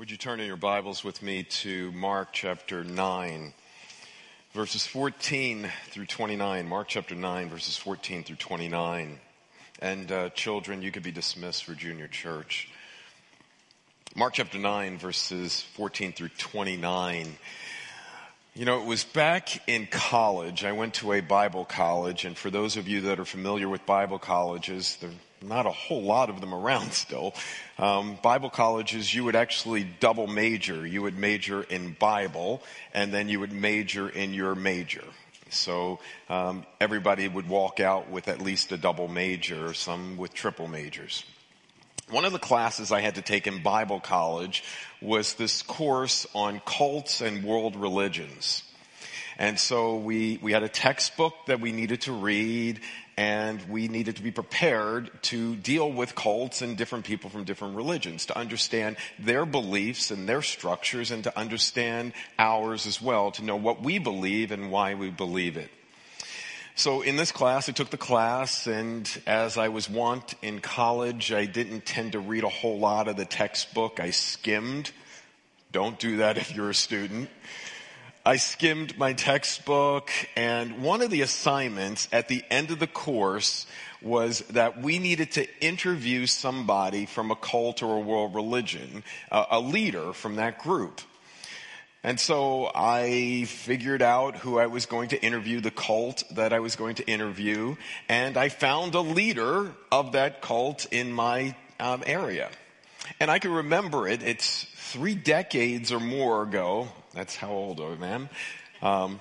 Would you turn in your Bibles with me to Mark chapter 9, verses 14 through 29? Mark chapter 9, verses 14 through 29. And uh, children, you could be dismissed for junior church. Mark chapter 9, verses 14 through 29. You know, it was back in college. I went to a Bible college, and for those of you that are familiar with Bible colleges, there are not a whole lot of them around still. Um, Bible colleges, you would actually double major. You would major in Bible, and then you would major in your major. So um, everybody would walk out with at least a double major, some with triple majors. One of the classes I had to take in Bible college was this course on cults and world religions. And so we, we had a textbook that we needed to read and we needed to be prepared to deal with cults and different people from different religions to understand their beliefs and their structures and to understand ours as well, to know what we believe and why we believe it. So in this class, I took the class and as I was wont in college, I didn't tend to read a whole lot of the textbook. I skimmed. Don't do that if you're a student. I skimmed my textbook and one of the assignments at the end of the course was that we needed to interview somebody from a cult or a world religion, a leader from that group. And so I figured out who I was going to interview, the cult that I was going to interview, and I found a leader of that cult in my um, area. And I can remember it. It's three decades or more ago. That's how old I am. Um,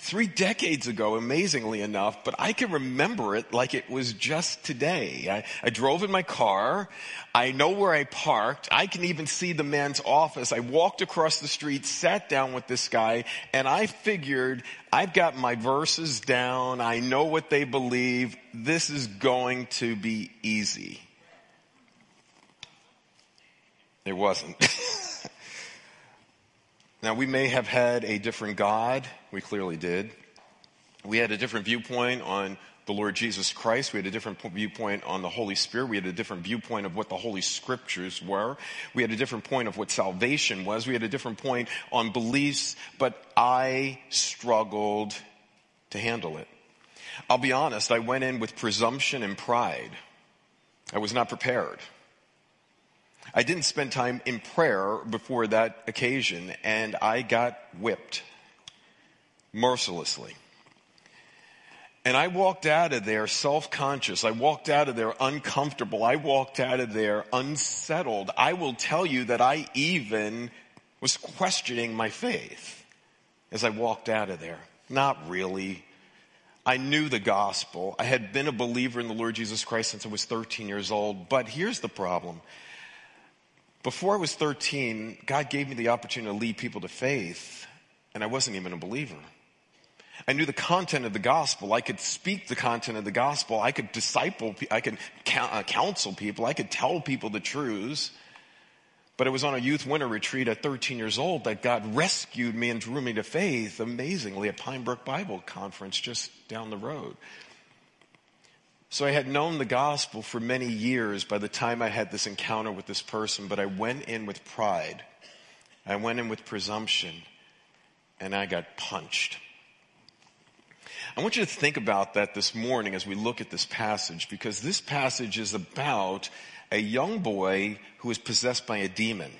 three decades ago, amazingly enough, but I can remember it like it was just today. I, I, drove in my car. I know where I parked. I can even see the man's office. I walked across the street, sat down with this guy, and I figured I've got my verses down. I know what they believe. This is going to be easy. It wasn't. Now, we may have had a different God. We clearly did. We had a different viewpoint on the Lord Jesus Christ. We had a different viewpoint on the Holy Spirit. We had a different viewpoint of what the Holy Scriptures were. We had a different point of what salvation was. We had a different point on beliefs, but I struggled to handle it. I'll be honest, I went in with presumption and pride. I was not prepared. I didn't spend time in prayer before that occasion and I got whipped mercilessly. And I walked out of there self-conscious. I walked out of there uncomfortable. I walked out of there unsettled. I will tell you that I even was questioning my faith as I walked out of there. Not really. I knew the gospel. I had been a believer in the Lord Jesus Christ since I was 13 years old. But here's the problem. Before I was 13, God gave me the opportunity to lead people to faith, and I wasn't even a believer. I knew the content of the gospel. I could speak the content of the gospel. I could disciple, I could uh, counsel people. I could tell people the truths. But it was on a youth winter retreat at 13 years old that God rescued me and drew me to faith amazingly at Pine Brook Bible Conference just down the road. So I had known the gospel for many years by the time I had this encounter with this person, but I went in with pride. I went in with presumption and I got punched. I want you to think about that this morning as we look at this passage because this passage is about a young boy who is possessed by a demon.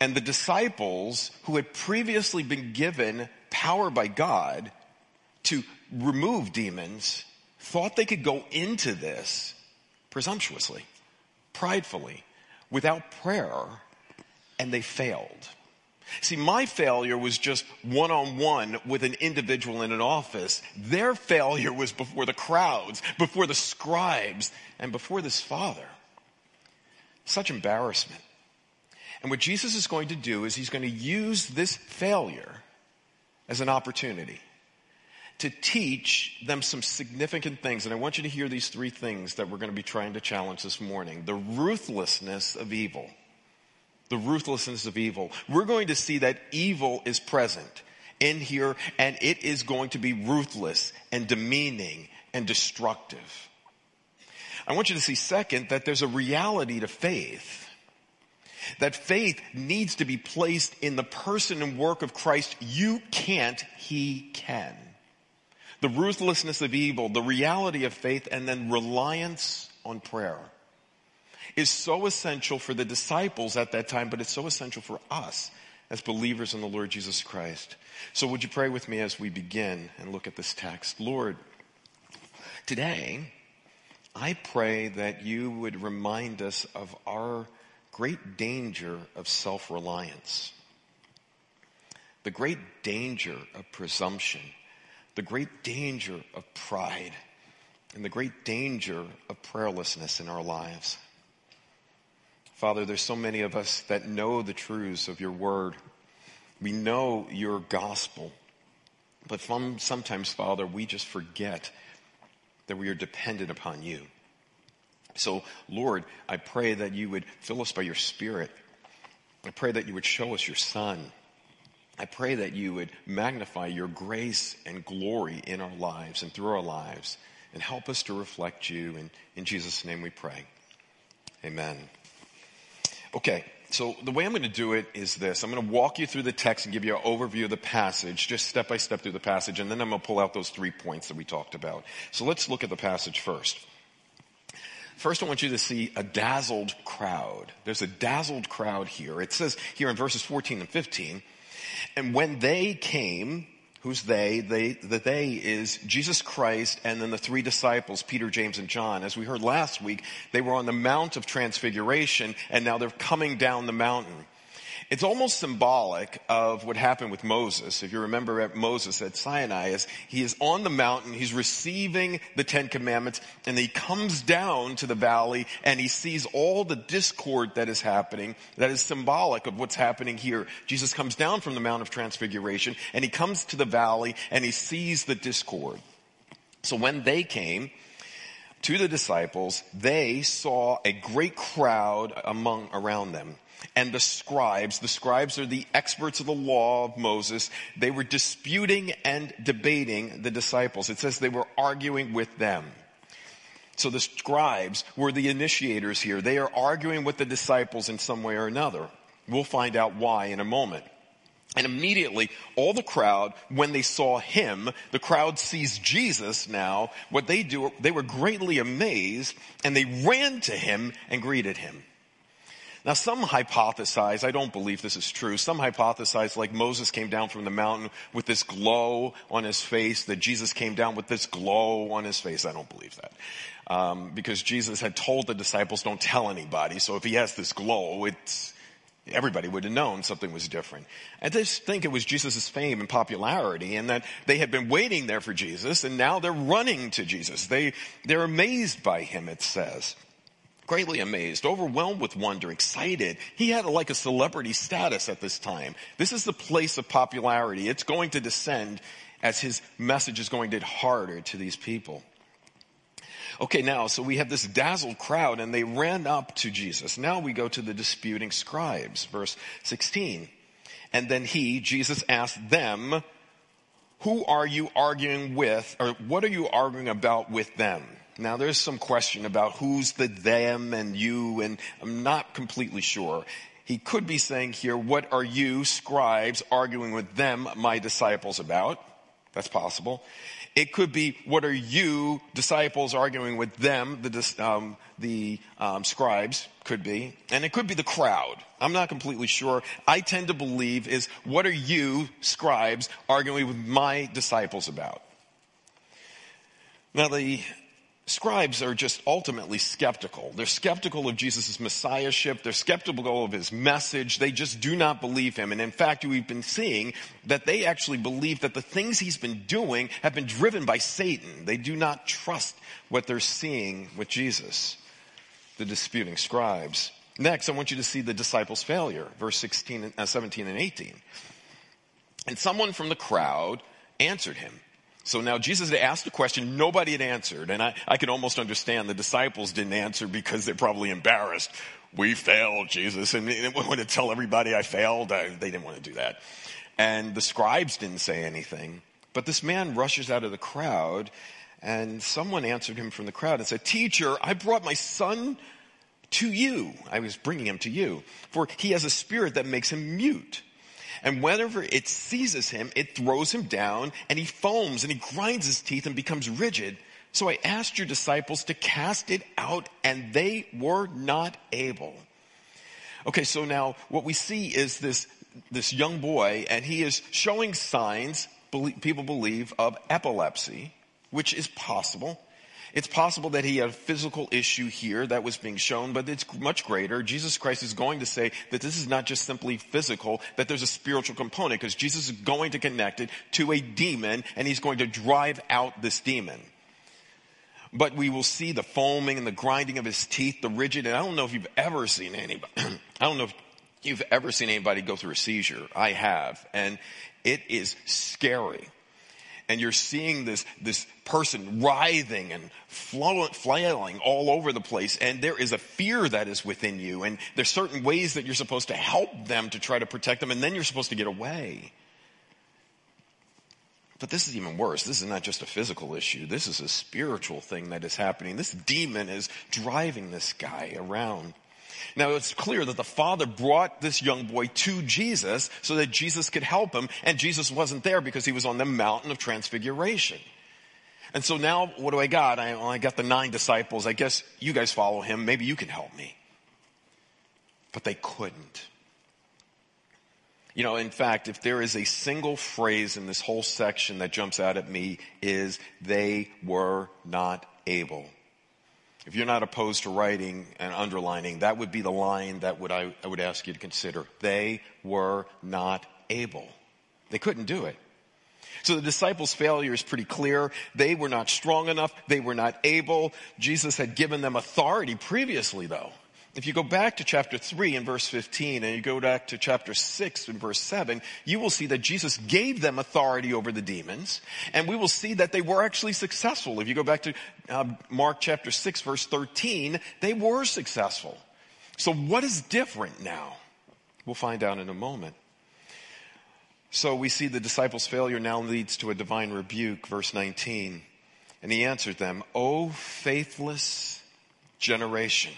And the disciples who had previously been given power by God to remove demons thought they could go into this presumptuously, pridefully, without prayer, and they failed. See, my failure was just one on one with an individual in an office. Their failure was before the crowds, before the scribes, and before this father. Such embarrassment. And what Jesus is going to do is he's going to use this failure as an opportunity to teach them some significant things. And I want you to hear these three things that we're going to be trying to challenge this morning. The ruthlessness of evil. The ruthlessness of evil. We're going to see that evil is present in here and it is going to be ruthless and demeaning and destructive. I want you to see second that there's a reality to faith. That faith needs to be placed in the person and work of Christ. You can't, He can. The ruthlessness of evil, the reality of faith, and then reliance on prayer is so essential for the disciples at that time, but it's so essential for us as believers in the Lord Jesus Christ. So would you pray with me as we begin and look at this text? Lord, today, I pray that you would remind us of our great danger of self-reliance, the great danger of presumption, the great danger of pride, and the great danger of prayerlessness in our lives. Father, there's so many of us that know the truths of your word. We know your gospel. But from, sometimes, Father, we just forget that we are dependent upon you. So, Lord, I pray that you would fill us by your Spirit. I pray that you would show us your Son. I pray that you would magnify your grace and glory in our lives and through our lives and help us to reflect you. And in Jesus' name we pray. Amen. Okay, so the way I'm going to do it is this. I'm going to walk you through the text and give you an overview of the passage, just step by step through the passage, and then I'm going to pull out those three points that we talked about. So let's look at the passage first. First, I want you to see a dazzled crowd. There's a dazzled crowd here. It says here in verses 14 and 15, and when they came, Who's they? They, the they is Jesus Christ and then the three disciples, Peter, James, and John. As we heard last week, they were on the Mount of Transfiguration and now they're coming down the mountain. It's almost symbolic of what happened with Moses. If you remember at Moses at Sinai, is he is on the mountain, he's receiving the Ten Commandments, and he comes down to the valley and he sees all the discord that is happening. That is symbolic of what's happening here. Jesus comes down from the Mount of Transfiguration and he comes to the valley and he sees the discord. So when they came, to the disciples, they saw a great crowd among around them and the scribes. The scribes are the experts of the law of Moses. They were disputing and debating the disciples. It says they were arguing with them. So the scribes were the initiators here. They are arguing with the disciples in some way or another. We'll find out why in a moment. And immediately, all the crowd, when they saw him, the crowd sees Jesus now, what they do, they were greatly amazed and they ran to him and greeted him. Now some hypothesize, I don't believe this is true, some hypothesize like Moses came down from the mountain with this glow on his face, that Jesus came down with this glow on his face. I don't believe that. Um, because Jesus had told the disciples, don't tell anybody. So if he has this glow, it's, everybody would have known something was different. I just think it was Jesus' fame and popularity and that they had been waiting there for Jesus and now they're running to Jesus. They, they're amazed by him, it says greatly amazed, overwhelmed with wonder, excited. He had like a celebrity status at this time. This is the place of popularity. It's going to descend as his message is going to get harder to these people. Okay, now, so we have this dazzled crowd and they ran up to Jesus. Now we go to the disputing scribes, verse 16. And then he, Jesus asked them, who are you arguing with, or what are you arguing about with them? Now there's some question about who's the them and you, and I'm not completely sure. He could be saying here, what are you, scribes, arguing with them, my disciples, about? That's possible. It could be, what are you, disciples, arguing with them, the, um, the um, scribes, could be. And it could be the crowd. I'm not completely sure. I tend to believe is, what are you, scribes, arguing with my disciples about? Now the scribes are just ultimately skeptical. They're skeptical of Jesus' messiahship. They're skeptical of his message. They just do not believe him. And in fact, we've been seeing that they actually believe that the things he's been doing have been driven by Satan. They do not trust what they're seeing with Jesus. The disputing scribes. Next, I want you to see the disciples' failure. Verse 16, uh, 17 and 18. And someone from the crowd answered him. So now Jesus had asked a question nobody had answered. And I, I could almost understand the disciples didn't answer because they're probably embarrassed. We failed, Jesus. And they didn't want to tell everybody I failed. I, they didn't want to do that. And the scribes didn't say anything. But this man rushes out of the crowd and someone answered him from the crowd and said, teacher, I brought my son to you. I was bringing him to you. For he has a spirit that makes him mute. And whenever it seizes him, it throws him down and he foams and he grinds his teeth and becomes rigid. So I asked your disciples to cast it out and they were not able. Okay, so now what we see is this, this young boy and he is showing signs, people believe, of epilepsy, which is possible. It's possible that he had a physical issue here that was being shown, but it's much greater. Jesus Christ is going to say that this is not just simply physical, that there's a spiritual component because Jesus is going to connect it to a demon and he's going to drive out this demon. But we will see the foaming and the grinding of his teeth, the rigid, and I don't know if you've ever seen anybody, I don't know if you've ever seen anybody go through a seizure. I have. And it is scary and you're seeing this, this person writhing and flailing all over the place. And there is a fear that is within you. And there's certain ways that you're supposed to help them to try to protect them. And then you're supposed to get away. But this is even worse. This is not just a physical issue. This is a spiritual thing that is happening. This demon is driving this guy around. Now it's clear that the father brought this young boy to Jesus so that Jesus could help him and Jesus wasn't there because he was on the mountain of transfiguration. And so now what do I got? I, well, I got the nine disciples. I guess you guys follow him. Maybe you can help me. But they couldn't. You know, in fact, if there is a single phrase in this whole section that jumps out at me is they were not able if you're not opposed to writing and underlining, that would be the line that would I, I would ask you to consider. They were not able. They couldn't do it. So the disciples' failure is pretty clear. They were not strong enough. They were not able. Jesus had given them authority previously though. If you go back to chapter 3 and verse 15 and you go back to chapter 6 and verse 7, you will see that Jesus gave them authority over the demons and we will see that they were actually successful. If you go back to uh, Mark chapter 6 verse 13, they were successful. So what is different now? We'll find out in a moment. So we see the disciples' failure now leads to a divine rebuke, verse 19. And he answered them, O faithless generation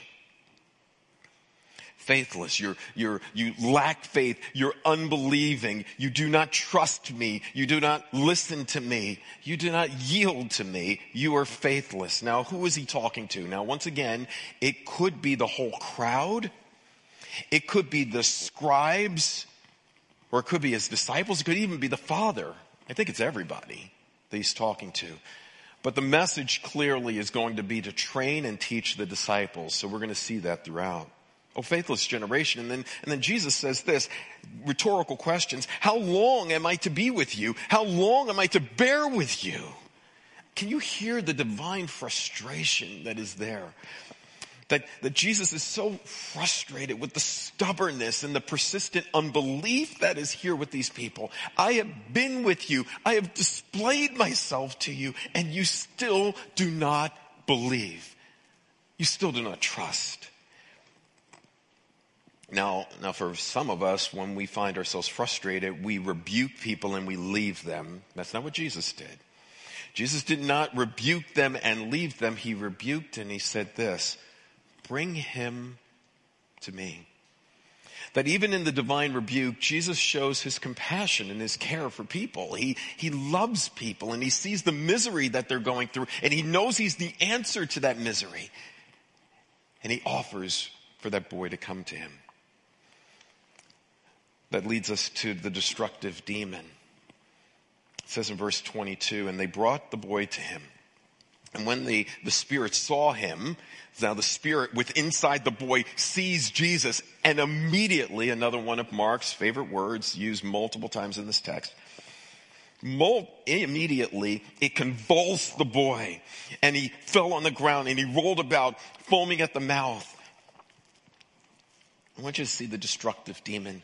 faithless. You're, you're, you lack faith. You're unbelieving. You do not trust me. You do not listen to me. You do not yield to me. You are faithless. Now, who is he talking to? Now, once again, it could be the whole crowd. It could be the scribes, or it could be his disciples. It could even be the father. I think it's everybody that he's talking to. But the message clearly is going to be to train and teach the disciples. So we're going to see that throughout. Oh, faithless generation. And then, and then Jesus says this, rhetorical questions. How long am I to be with you? How long am I to bear with you? Can you hear the divine frustration that is there? That, that Jesus is so frustrated with the stubbornness and the persistent unbelief that is here with these people. I have been with you. I have displayed myself to you and you still do not believe. You still do not trust. Now, now for some of us, when we find ourselves frustrated, we rebuke people and we leave them. That's not what Jesus did. Jesus did not rebuke them and leave them. He rebuked and he said this, bring him to me. That even in the divine rebuke, Jesus shows his compassion and his care for people. He, he loves people and he sees the misery that they're going through and he knows he's the answer to that misery. And he offers for that boy to come to him that leads us to the destructive demon. It says in verse 22, and they brought the boy to him. And when the, the spirit saw him, now the spirit with inside the boy sees Jesus and immediately, another one of Mark's favorite words used multiple times in this text, immediately it convulsed the boy and he fell on the ground and he rolled about foaming at the mouth. I want you to see the destructive demon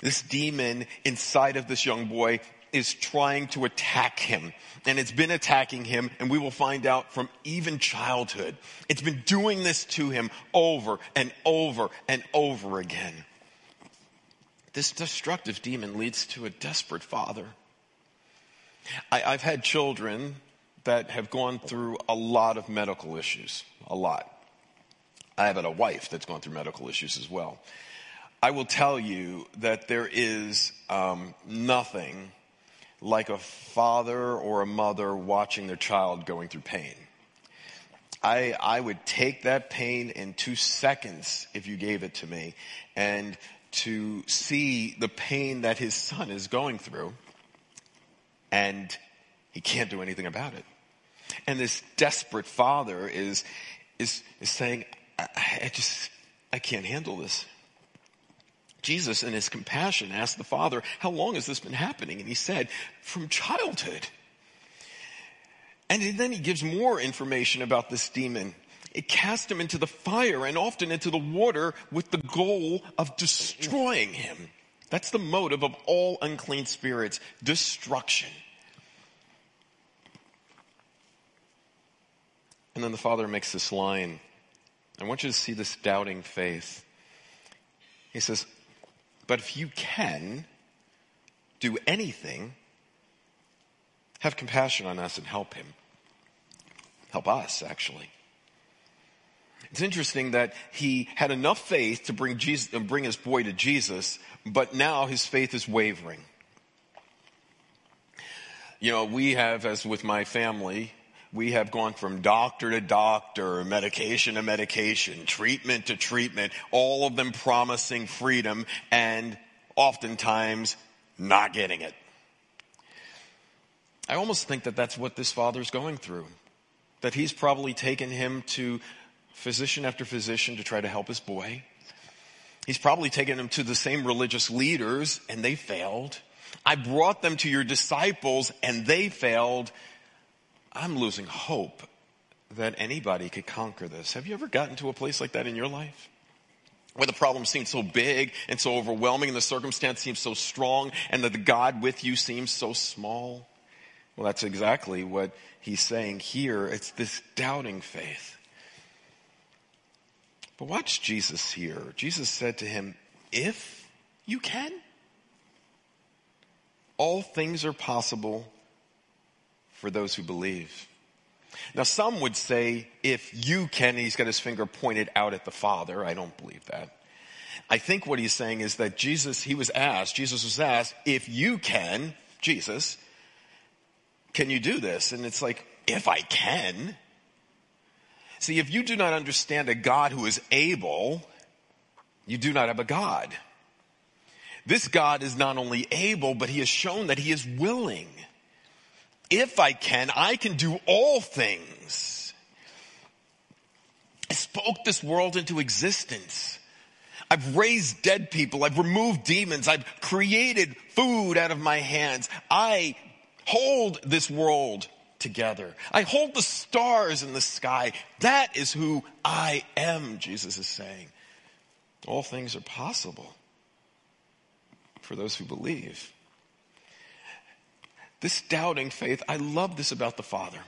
this demon inside of this young boy is trying to attack him. And it's been attacking him, and we will find out from even childhood. It's been doing this to him over and over and over again. This destructive demon leads to a desperate father. I, have had children that have gone through a lot of medical issues. A lot. I have a wife that's gone through medical issues as well. I will tell you that there is um, nothing like a father or a mother watching their child going through pain. I, I would take that pain in two seconds if you gave it to me and to see the pain that his son is going through and he can't do anything about it. And this desperate father is, is, is saying, I, I just, I can't handle this. Jesus in his compassion asked the father, how long has this been happening? And he said, from childhood. And then he gives more information about this demon. It cast him into the fire and often into the water with the goal of destroying him. That's the motive of all unclean spirits, destruction. And then the father makes this line. I want you to see this doubting faith. He says, but if you can do anything, have compassion on us and help him help us, actually. It's interesting that he had enough faith to bring Jesus, uh, bring his boy to Jesus, but now his faith is wavering. You know, we have, as with my family, we have gone from doctor to doctor, medication to medication, treatment to treatment, all of them promising freedom and oftentimes not getting it. I almost think that that's what this father's going through that he's probably taken him to physician after physician to try to help his boy. He's probably taken him to the same religious leaders and they failed. I brought them to your disciples and they failed. I'm losing hope that anybody could conquer this. Have you ever gotten to a place like that in your life? Where the problem seems so big and so overwhelming and the circumstance seems so strong and that the God with you seems so small? Well, that's exactly what he's saying here. It's this doubting faith. But watch Jesus here. Jesus said to him, if you can, all things are possible for those who believe. Now some would say, if you can, he's got his finger pointed out at the Father. I don't believe that. I think what he's saying is that Jesus, he was asked, Jesus was asked, if you can, Jesus, can you do this? And it's like, if I can. See, if you do not understand a God who is able, you do not have a God. This God is not only able, but he has shown that he is willing. If I can, I can do all things. I spoke this world into existence. I've raised dead people. I've removed demons. I've created food out of my hands. I hold this world together. I hold the stars in the sky. That is who I am, Jesus is saying. All things are possible for those who believe. This doubting faith, I love this about the Father.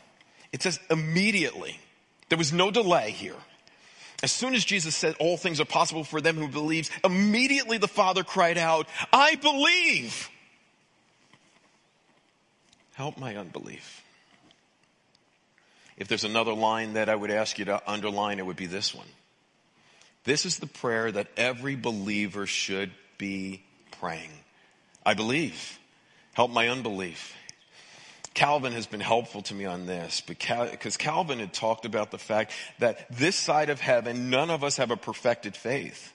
It says immediately. There was no delay here. As soon as Jesus said all things are possible for them who believes, immediately the Father cried out, I believe. Help my unbelief. If there's another line that I would ask you to underline, it would be this one. This is the prayer that every believer should be praying. I believe. Help my unbelief. Calvin has been helpful to me on this because Calvin had talked about the fact that this side of heaven, none of us have a perfected faith.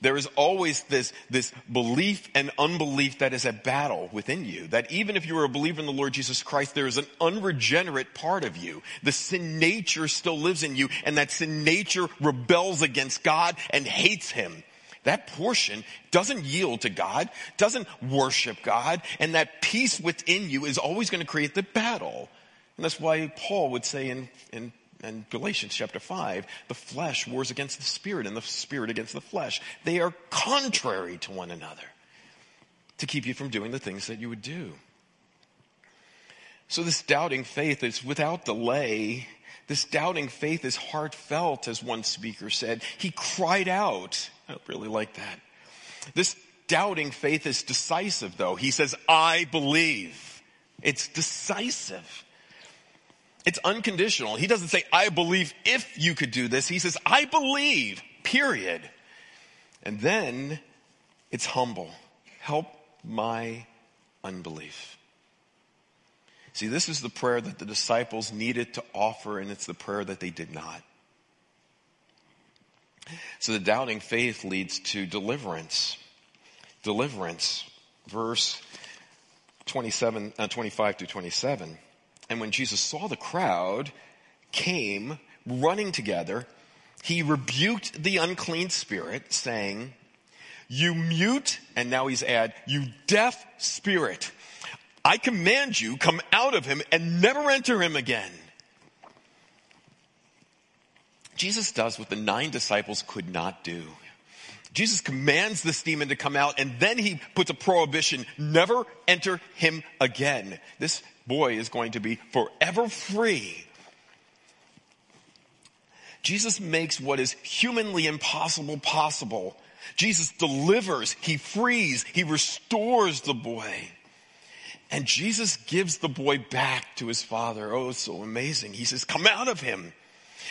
There is always this, this belief and unbelief that is a battle within you. That even if you are a believer in the Lord Jesus Christ, there is an unregenerate part of you. The sin nature still lives in you and that sin nature rebels against God and hates Him. That portion doesn't yield to God, doesn't worship God, and that piece within you is always going to create the battle. And that's why Paul would say in, in and Galatians chapter 5, the flesh wars against the spirit and the spirit against the flesh. They are contrary to one another to keep you from doing the things that you would do. So this doubting faith is without delay. This doubting faith is heartfelt, as one speaker said. He cried out. I really like that. This doubting faith is decisive though. He says, I believe. It's decisive. It's unconditional. He doesn't say, I believe if you could do this. He says, I believe, period. And then it's humble. Help my unbelief. See, this is the prayer that the disciples needed to offer, and it's the prayer that they did not. So the doubting faith leads to deliverance. Deliverance. Verse 27, uh, 25 to 27. And when Jesus saw the crowd came running together, he rebuked the unclean spirit, saying, You mute, and now he's add, you deaf spirit. I command you, come out of him and never enter him again. Jesus does what the nine disciples could not do. Jesus commands this demon to come out and then he puts a prohibition, never enter him again. This boy is going to be forever free. Jesus makes what is humanly impossible possible. Jesus delivers, he frees, he restores the boy. And Jesus gives the boy back to his father. Oh, it's so amazing. He says, come out of him.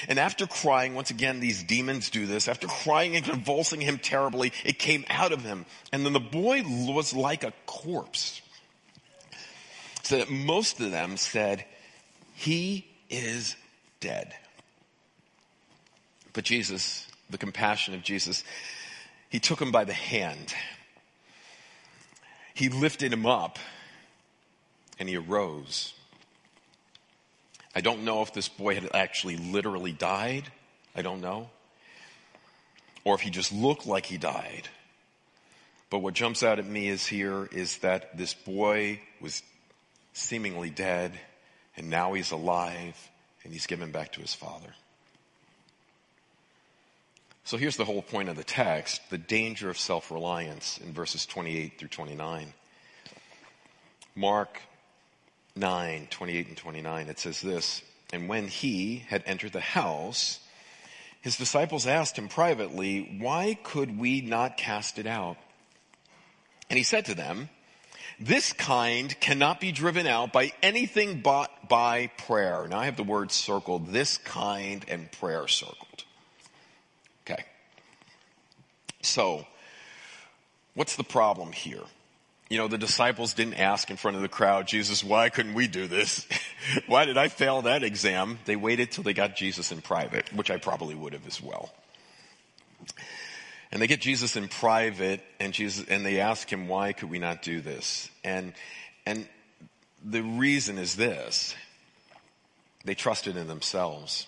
And after crying, once again, these demons do this. After crying and convulsing him terribly, it came out of him. And then the boy was like a corpse. So that most of them said, he is dead. But Jesus, the compassion of Jesus, he took him by the hand. He lifted him up and he arose. I don't know if this boy had actually literally died. I don't know. Or if he just looked like he died. But what jumps out at me is here is that this boy was seemingly dead and now he's alive and he's given back to his father. So here's the whole point of the text the danger of self reliance in verses 28 through 29. Mark 9, 28 and 29, it says this, And when he had entered the house, his disciples asked him privately, Why could we not cast it out? And he said to them, This kind cannot be driven out by anything but by prayer. Now I have the word circled, this kind and prayer circled. Okay. So, what's the problem here? You know, the disciples didn't ask in front of the crowd, Jesus, why couldn't we do this? why did I fail that exam? They waited till they got Jesus in private, which I probably would have as well. And they get Jesus in private and Jesus, and they ask him, why could we not do this? And, and the reason is this. They trusted in themselves.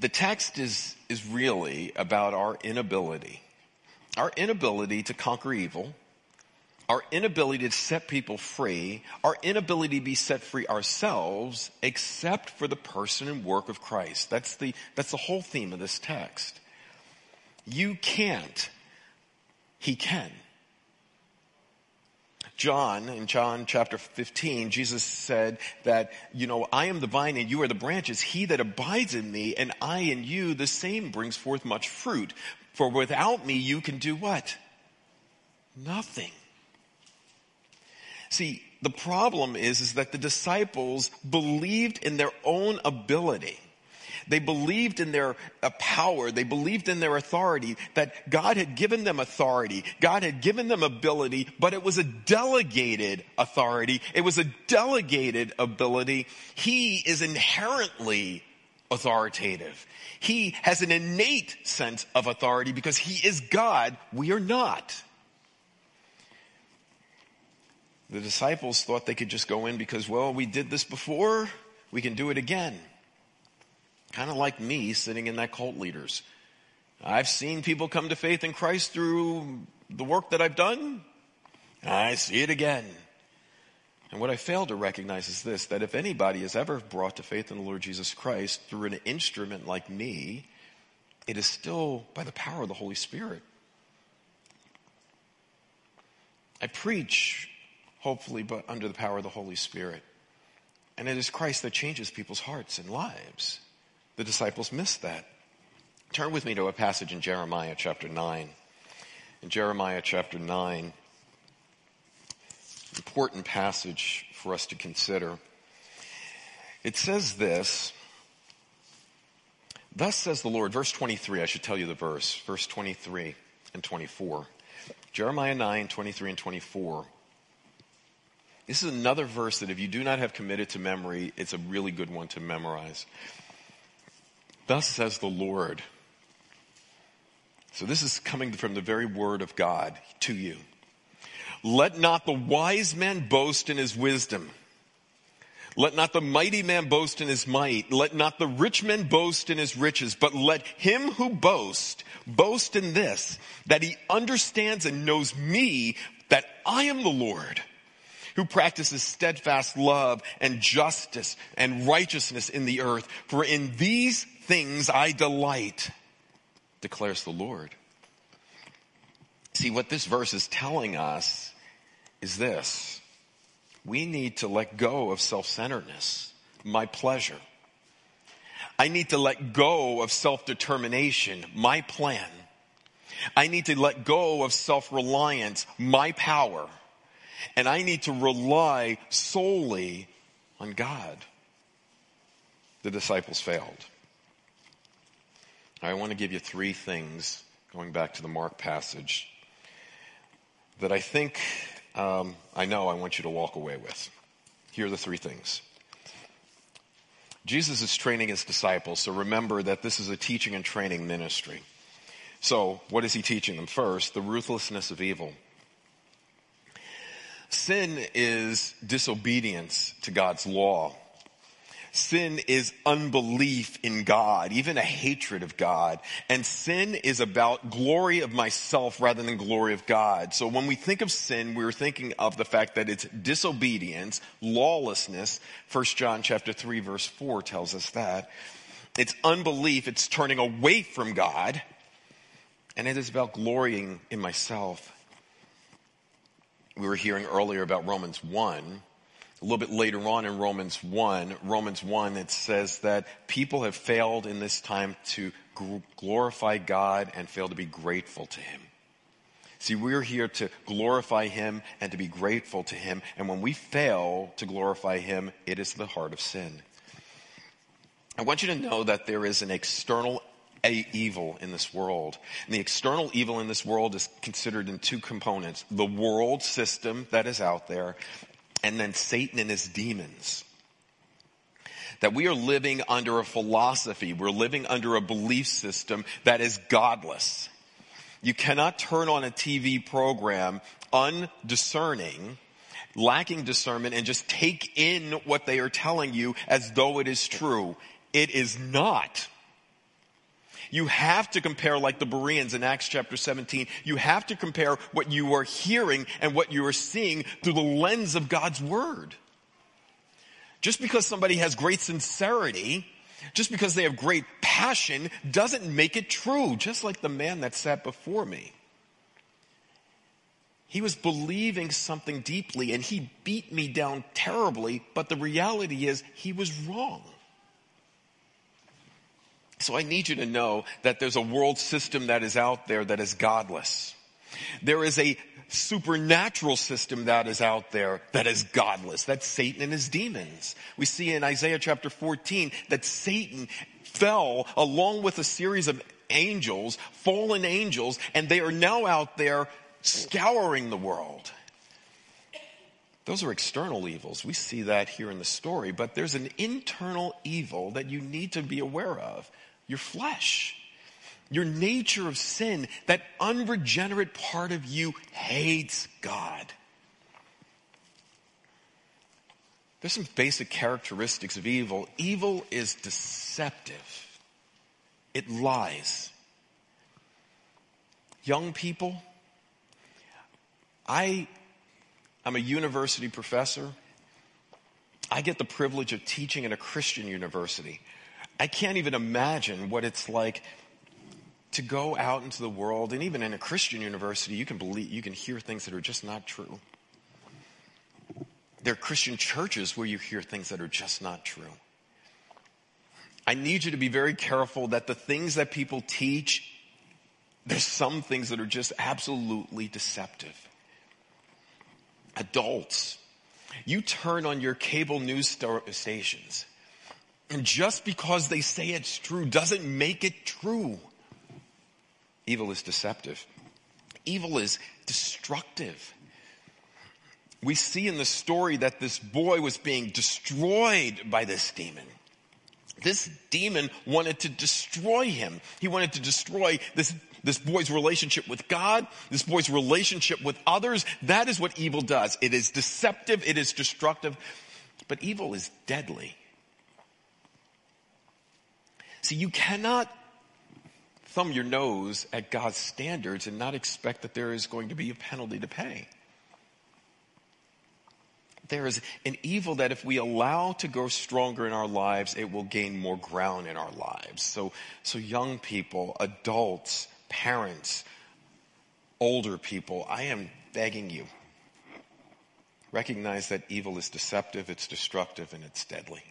The text is, is really about our inability our inability to conquer evil, our inability to set people free, our inability to be set free ourselves, except for the person and work of Christ. That's the, that's the whole theme of this text. You can't. He can. John, in John chapter 15, Jesus said that, you know, I am the vine and you are the branches. He that abides in me and I in you, the same brings forth much fruit. For without me, you can do what? Nothing. See, the problem is, is that the disciples believed in their own ability. They believed in their uh, power. They believed in their authority, that God had given them authority. God had given them ability, but it was a delegated authority. It was a delegated ability. He is inherently authoritative. He has an innate sense of authority because he is God. We are not. The disciples thought they could just go in because, well, we did this before. We can do it again. Kind of like me sitting in that cult leaders. I've seen people come to faith in Christ through the work that I've done. I see it again. And what I fail to recognize is this, that if anybody is ever brought to faith in the Lord Jesus Christ through an instrument like me, it is still by the power of the Holy Spirit. I preach, hopefully, but under the power of the Holy Spirit. And it is Christ that changes people's hearts and lives. The disciples missed that. Turn with me to a passage in Jeremiah chapter 9. In Jeremiah chapter 9, important passage for us to consider. it says this. Thus says the Lord, verse 23, I should tell you the verse, verse 23 and 24. Jeremiah 9, 23 and 24. This is another verse that if you do not have committed to memory, it's a really good one to memorize. Thus says the Lord. So this is coming from the very word of God to you. Let not the wise man boast in his wisdom. Let not the mighty man boast in his might. Let not the rich man boast in his riches, but let him who boasts boast in this, that he understands and knows me, that I am the Lord who practices steadfast love and justice and righteousness in the earth. For in these things I delight, declares the Lord. See, what this verse is telling us is this. We need to let go of self-centeredness, my pleasure. I need to let go of self-determination, my plan. I need to let go of self-reliance, my power. And I need to rely solely on God. The disciples failed. I want to give you three things, going back to the Mark passage, that I think, um, I know I want you to walk away with. Here are the three things. Jesus is training his disciples, so remember that this is a teaching and training ministry. So, what is he teaching them? First, the ruthlessness of evil. Sin is disobedience to God's law. Sin is unbelief in God, even a hatred of God. And sin is about glory of myself rather than glory of God. So when we think of sin, we're thinking of the fact that it's disobedience, lawlessness. 1 John chapter 3 verse 4 tells us that. It's unbelief, it's turning away from God. And it is about glorying in myself we were hearing earlier about Romans 1. A little bit later on in Romans 1, Romans 1, it says that people have failed in this time to glorify God and fail to be grateful to Him. See, we're here to glorify Him and to be grateful to Him. And when we fail to glorify Him, it is the heart of sin. I want you to know that there is an external evil in this world. And the external evil in this world is considered in two components. The world system that is out there, and then Satan and his demons. That we are living under a philosophy, we're living under a belief system that is godless. You cannot turn on a TV program undiscerning, lacking discernment, and just take in what they are telling you as though it is true. It is not. You have to compare like the Bereans in Acts chapter 17. You have to compare what you are hearing and what you are seeing through the lens of God's word. Just because somebody has great sincerity, just because they have great passion doesn't make it true. Just like the man that sat before me. He was believing something deeply and he beat me down terribly, but the reality is he was wrong. So I need you to know that there's a world system that is out there that is godless. There is a supernatural system that is out there that is godless. That's Satan and his demons. We see in Isaiah chapter 14 that Satan fell along with a series of angels, fallen angels, and they are now out there scouring the world. Those are external evils. We see that here in the story, but there's an internal evil that you need to be aware of your flesh, your nature of sin, that unregenerate part of you hates God. There's some basic characteristics of evil. Evil is deceptive. It lies. Young people, I am a university professor. I get the privilege of teaching in a Christian university. I can't even imagine what it's like to go out into the world and even in a Christian university, you can believe, you can hear things that are just not true. There are Christian churches where you hear things that are just not true. I need you to be very careful that the things that people teach, there's some things that are just absolutely deceptive. Adults, you turn on your cable news stations And just because they say it's true doesn't make it true. Evil is deceptive. Evil is destructive. We see in the story that this boy was being destroyed by this demon. This demon wanted to destroy him. He wanted to destroy this, this boy's relationship with God, this boy's relationship with others. That is what evil does. It is deceptive. It is destructive. But evil is deadly. See, you cannot thumb your nose at God's standards and not expect that there is going to be a penalty to pay there is an evil that if we allow to grow stronger in our lives, it will gain more ground in our lives. So, so young people, adults, parents, older people, I am begging you, recognize that evil is deceptive, it's destructive, and it's deadly.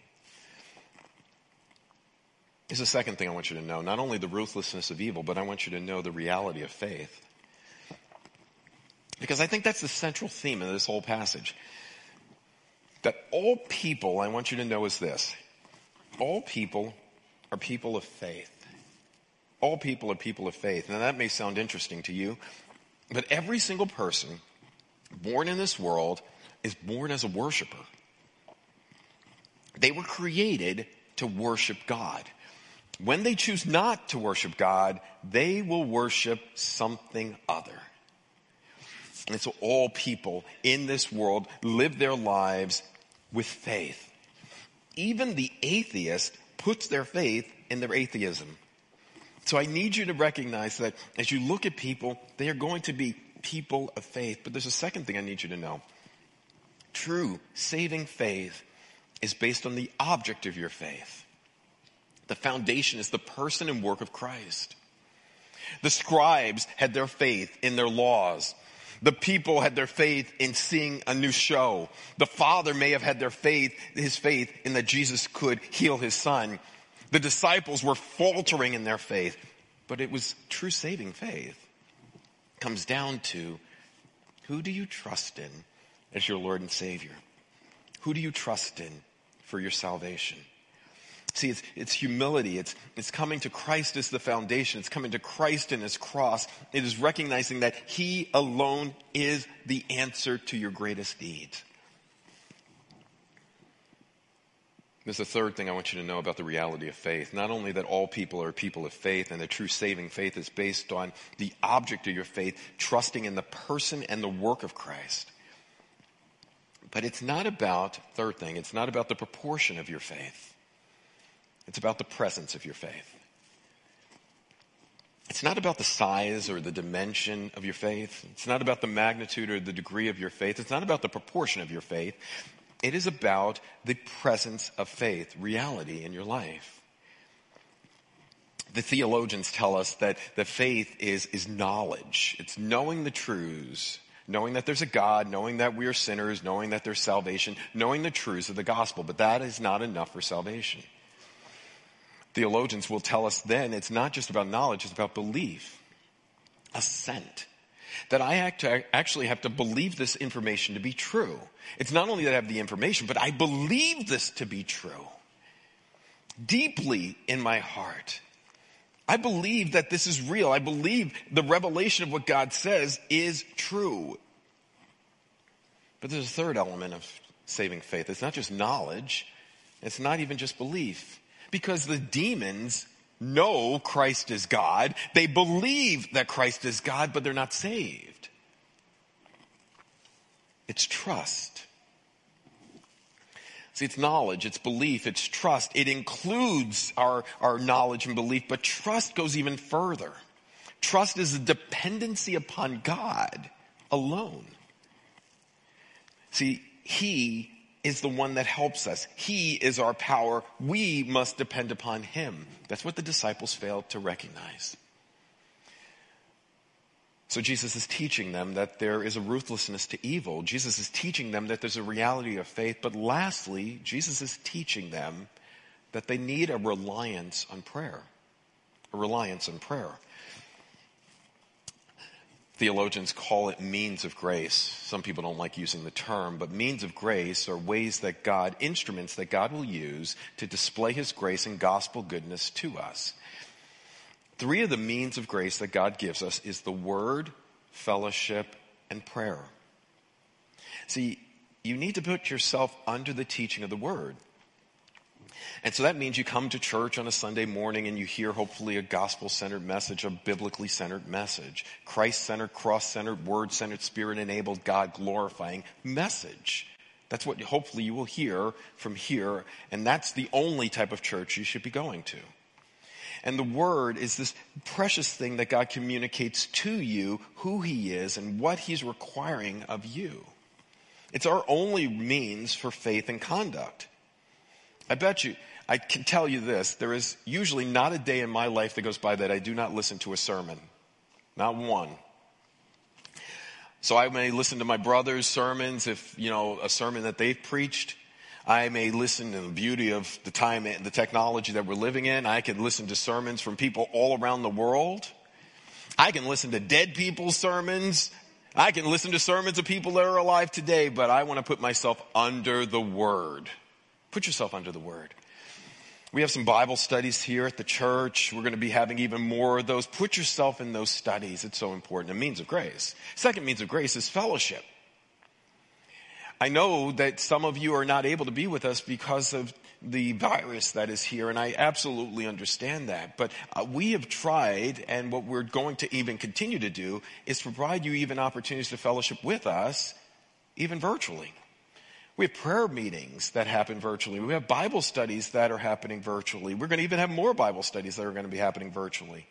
Here's the second thing I want you to know. Not only the ruthlessness of evil, but I want you to know the reality of faith. Because I think that's the central theme of this whole passage that all people, I want you to know is this. All people are people of faith. All people are people of faith. Now that may sound interesting to you, but every single person born in this world is born as a worshiper. They were created to worship God. When they choose not to worship God, they will worship something other. And so all people in this world live their lives with faith. Even the atheist puts their faith in their atheism. So I need you to recognize that as you look at people, they are going to be people of faith. But there's a second thing I need you to know. True saving faith is based on the object of your faith. The foundation is the person and work of Christ. The scribes had their faith in their laws. The people had their faith in seeing a new show. The father may have had their faith, his faith in that Jesus could heal his son. The disciples were faltering in their faith, but it was true saving faith. It comes down to who do you trust in as your Lord and Savior? Who do you trust in for your salvation? See, it's, it's humility. It's, it's coming to Christ as the foundation. It's coming to Christ and his cross. It is recognizing that he alone is the answer to your greatest needs. There's a third thing I want you to know about the reality of faith. Not only that all people are people of faith and the true saving faith is based on the object of your faith, trusting in the person and the work of Christ. But it's not about, third thing, it's not about the proportion of your faith. It's about the presence of your faith. It's not about the size or the dimension of your faith. It's not about the magnitude or the degree of your faith. It's not about the proportion of your faith. It is about the presence of faith, reality in your life. The theologians tell us that the faith is, is knowledge. It's knowing the truths, knowing that there's a God, knowing that we are sinners, knowing that there's salvation, knowing the truths of the gospel. But that is not enough for salvation theologians will tell us then it's not just about knowledge, it's about belief, assent. That I actually have to believe this information to be true. It's not only that I have the information, but I believe this to be true. Deeply in my heart. I believe that this is real. I believe the revelation of what God says is true. But there's a third element of saving faith. It's not just knowledge. It's not even just belief. Because the demons know Christ is God. They believe that Christ is God, but they're not saved. It's trust. See, it's knowledge, it's belief, it's trust. It includes our, our knowledge and belief, but trust goes even further. Trust is a dependency upon God alone. See, He is the one that helps us. He is our power. We must depend upon Him. That's what the disciples failed to recognize. So Jesus is teaching them that there is a ruthlessness to evil. Jesus is teaching them that there's a reality of faith. But lastly, Jesus is teaching them that they need a reliance on prayer. A reliance on prayer. Theologians call it means of grace. Some people don't like using the term, but means of grace are ways that God, instruments that God will use to display his grace and gospel goodness to us. Three of the means of grace that God gives us is the word, fellowship, and prayer. See, you need to put yourself under the teaching of the word. And so that means you come to church on a Sunday morning and you hear hopefully a gospel centered message, a biblically centered message, Christ centered, cross centered, word centered, spirit enabled, God glorifying message. That's what hopefully you will hear from here. And that's the only type of church you should be going to. And the word is this precious thing that God communicates to you who he is and what he's requiring of you. It's our only means for faith and conduct. I bet you, I can tell you this, there is usually not a day in my life that goes by that I do not listen to a sermon. Not one. So I may listen to my brother's sermons if, you know, a sermon that they've preached. I may listen to the beauty of the time, and the technology that we're living in. I can listen to sermons from people all around the world. I can listen to dead people's sermons. I can listen to sermons of people that are alive today, but I want to put myself under the word. Put yourself under the word. We have some Bible studies here at the church. We're going to be having even more of those. Put yourself in those studies. It's so important. A means of grace. Second means of grace is fellowship. I know that some of you are not able to be with us because of the virus that is here, and I absolutely understand that. But uh, we have tried, and what we're going to even continue to do is provide you even opportunities to fellowship with us, even virtually. We have prayer meetings that happen virtually. We have Bible studies that are happening virtually. We're going to even have more Bible studies that are going to be happening virtually.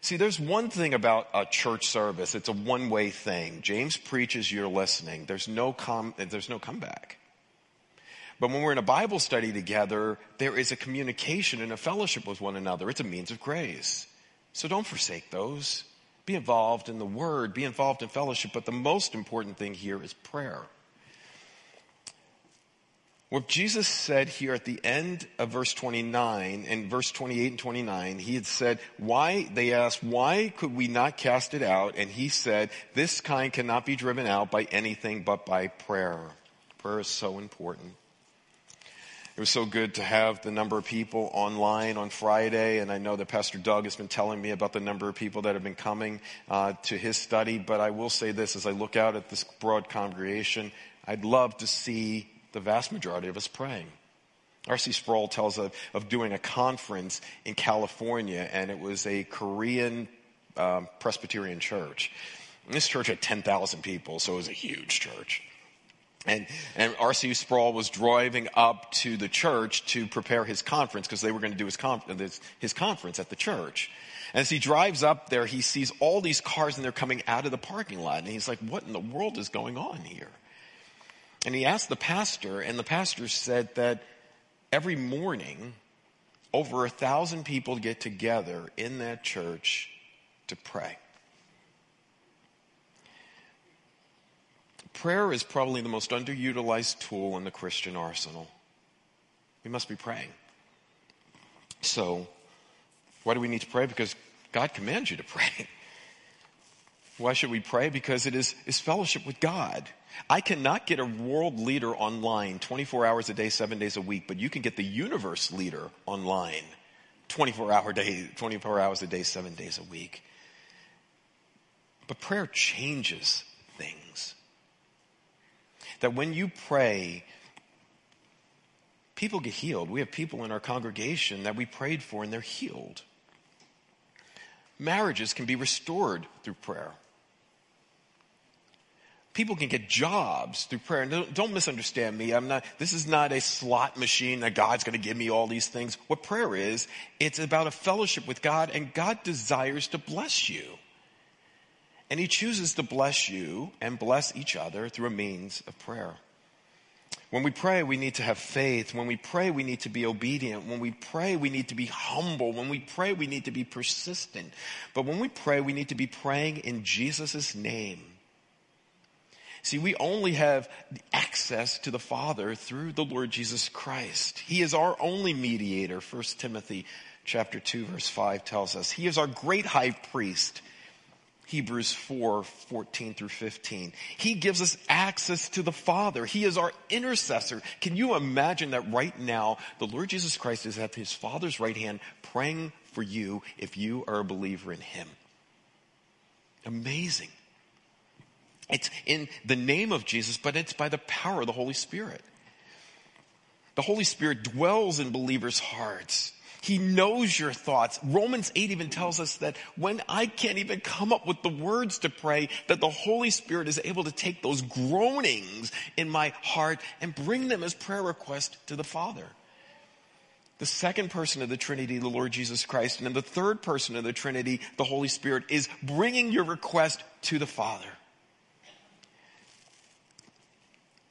See, there's one thing about a church service. It's a one-way thing. James preaches, you're listening. There's no com- there's no comeback. But when we're in a Bible study together, there is a communication and a fellowship with one another. It's a means of grace. So don't forsake those. Be involved in the word, be involved in fellowship, but the most important thing here is prayer. What Jesus said here at the end of verse 29 and verse 28 and 29, he had said, why, they asked, why could we not cast it out? And he said, this kind cannot be driven out by anything but by prayer. Prayer is so important. It was so good to have the number of people online on Friday, and I know that Pastor Doug has been telling me about the number of people that have been coming uh, to his study. But I will say this: as I look out at this broad congregation, I'd love to see the vast majority of us praying. R.C. Sproul tells of, of doing a conference in California, and it was a Korean um, Presbyterian church. And this church had 10,000 people, so it was a huge church. And, and R.C. Sproul was driving up to the church to prepare his conference because they were going to do his, his, his conference at the church. And as he drives up there, he sees all these cars and they're coming out of the parking lot. And he's like, what in the world is going on here? And he asked the pastor, and the pastor said that every morning, over a thousand people get together in that church to pray. Prayer is probably the most underutilized tool in the Christian arsenal. We must be praying. So, why do we need to pray? Because God commands you to pray. Why should we pray? Because it is, is fellowship with God. I cannot get a world leader online 24 hours a day, seven days a week, but you can get the universe leader online 24 hour day, 24 hours a day, seven days a week. But prayer changes things. That when you pray, people get healed. We have people in our congregation that we prayed for and they're healed. Marriages can be restored through prayer people can get jobs through prayer. And don't misunderstand me. I'm not, this is not a slot machine that God's going to give me all these things. What prayer is, it's about a fellowship with God and God desires to bless you. And he chooses to bless you and bless each other through a means of prayer. When we pray, we need to have faith. When we pray, we need to be obedient. When we pray, we need to be humble. When we pray, we need to be persistent. But when we pray, we need to be praying in Jesus' name. See, we only have access to the Father through the Lord Jesus Christ. He is our only mediator. 1 Timothy chapter 2 verse 5 tells us. He is our great high priest. Hebrews 4, 14 through 15. He gives us access to the Father. He is our intercessor. Can you imagine that right now the Lord Jesus Christ is at his Father's right hand praying for you if you are a believer in him? Amazing. It's in the name of Jesus, but it's by the power of the Holy Spirit. The Holy Spirit dwells in believers' hearts. He knows your thoughts. Romans 8 even tells us that when I can't even come up with the words to pray, that the Holy Spirit is able to take those groanings in my heart and bring them as prayer requests to the Father. The second person of the Trinity, the Lord Jesus Christ, and then the third person of the Trinity, the Holy Spirit, is bringing your request to the Father.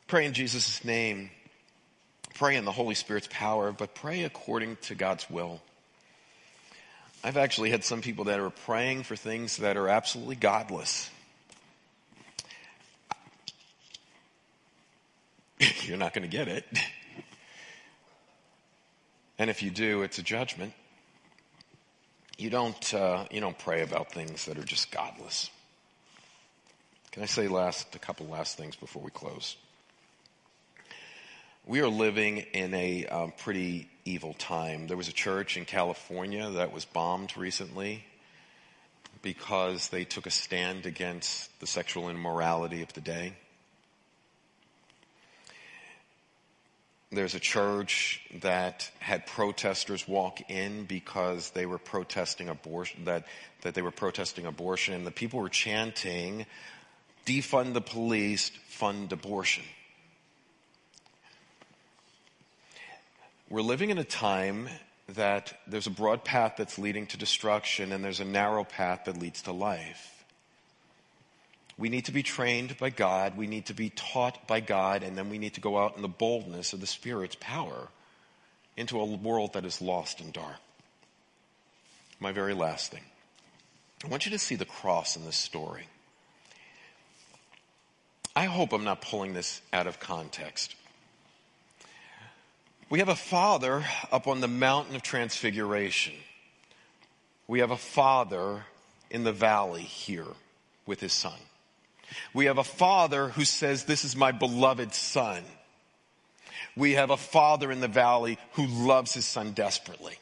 Pray in Jesus' name pray in the Holy Spirit's power, but pray according to God's will. I've actually had some people that are praying for things that are absolutely godless. You're not going to get it. And if you do, it's a judgment. You don't, uh, you don't pray about things that are just godless. Can I say last, a couple last things before we close? We are living in a um, pretty evil time. There was a church in California that was bombed recently because they took a stand against the sexual immorality of the day. There's a church that had protesters walk in because they were protesting abortion, that, that they were protesting abortion, and the people were chanting, defund the police, fund abortion. We're living in a time that there's a broad path that's leading to destruction and there's a narrow path that leads to life. We need to be trained by God. We need to be taught by God. And then we need to go out in the boldness of the Spirit's power into a world that is lost and dark. My very last thing. I want you to see the cross in this story. I hope I'm not pulling this out of context. We have a father up on the mountain of transfiguration. We have a father in the valley here with his son. We have a father who says, this is my beloved son. We have a father in the valley who loves his son desperately.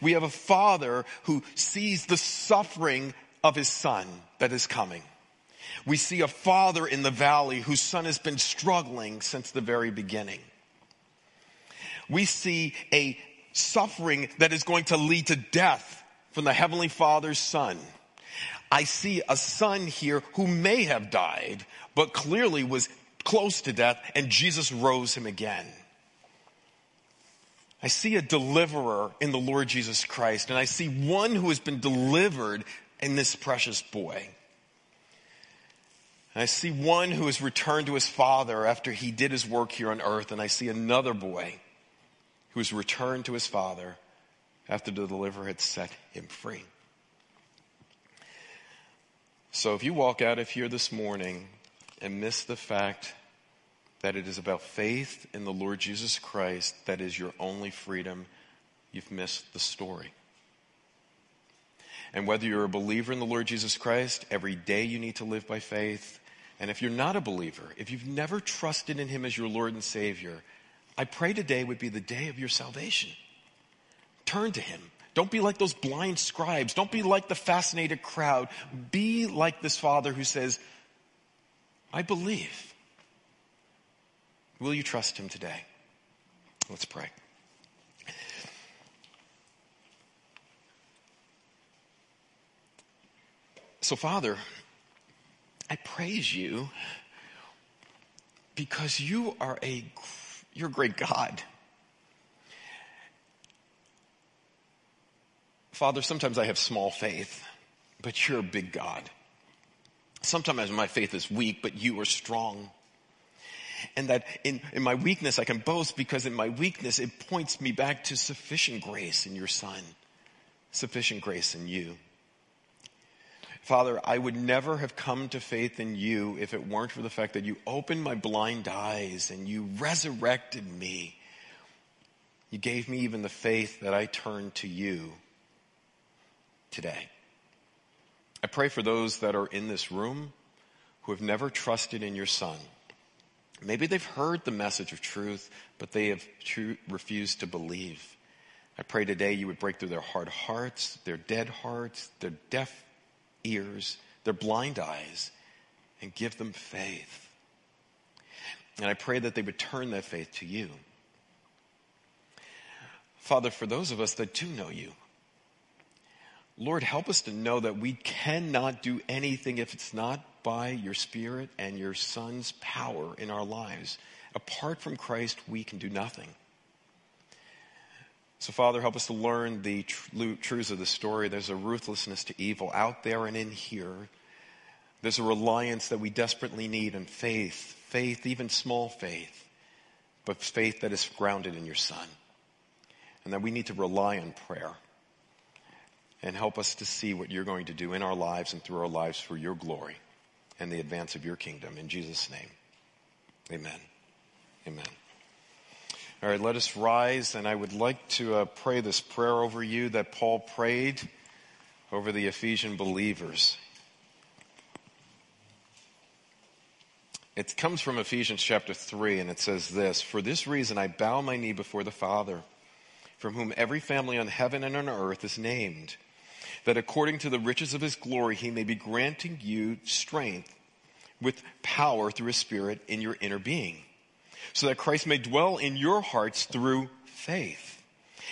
We have a father who sees the suffering of his son that is coming. We see a father in the valley whose son has been struggling since the very beginning we see a suffering that is going to lead to death from the Heavenly Father's Son. I see a son here who may have died, but clearly was close to death, and Jesus rose him again. I see a deliverer in the Lord Jesus Christ, and I see one who has been delivered in this precious boy. And I see one who has returned to his father after he did his work here on earth, and I see another boy who has returned to his father after the deliverer had set him free. So if you walk out of here this morning and miss the fact that it is about faith in the Lord Jesus Christ that is your only freedom, you've missed the story. And whether you're a believer in the Lord Jesus Christ, every day you need to live by faith. And if you're not a believer, if you've never trusted in Him as your Lord and Savior, I pray today would be the day of your salvation. Turn to him. Don't be like those blind scribes. Don't be like the fascinated crowd. Be like this father who says, I believe. Will you trust him today? Let's pray. So, Father, I praise you because you are a you're a great God. Father, sometimes I have small faith, but you're a big God. Sometimes my faith is weak, but you are strong. And that in, in my weakness I can boast because in my weakness it points me back to sufficient grace in your Son, sufficient grace in you. Father, I would never have come to faith in you if it weren't for the fact that you opened my blind eyes and you resurrected me. You gave me even the faith that I turn to you today. I pray for those that are in this room who have never trusted in your son. Maybe they've heard the message of truth, but they have tru- refused to believe. I pray today you would break through their hard hearts, their dead hearts, their deaf ears, their blind eyes, and give them faith. And I pray that they would turn that faith to you. Father, for those of us that do know you, Lord, help us to know that we cannot do anything if it's not by your Spirit and your Son's power in our lives. Apart from Christ, we can do nothing. So, Father, help us to learn the tr- truths of the story. There's a ruthlessness to evil out there and in here. There's a reliance that we desperately need in faith, faith, even small faith, but faith that is grounded in your Son. And that we need to rely on prayer and help us to see what you're going to do in our lives and through our lives for your glory and the advance of your kingdom. In Jesus' name, amen. Amen. All right, let us rise, and I would like to uh, pray this prayer over you that Paul prayed over the Ephesian believers. It comes from Ephesians chapter 3, and it says this For this reason I bow my knee before the Father, from whom every family on heaven and on earth is named that according to the riches of his glory, he may be granting you strength with power through his spirit in your inner being, so that Christ may dwell in your hearts through faith.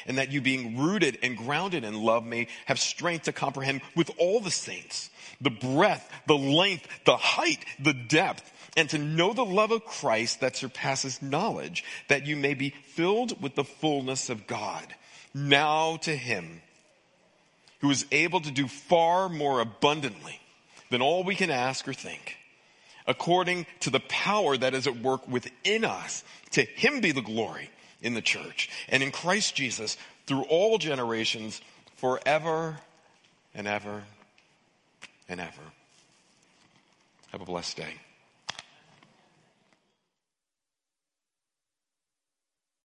And that you being rooted and grounded in love may have strength to comprehend with all the saints the breadth, the length, the height, the depth, and to know the love of Christ that surpasses knowledge, that you may be filled with the fullness of God. Now to him who is able to do far more abundantly than all we can ask or think, according to the power that is at work within us. To him be the glory in the church and in Christ Jesus through all generations forever and ever and ever. Have a blessed day.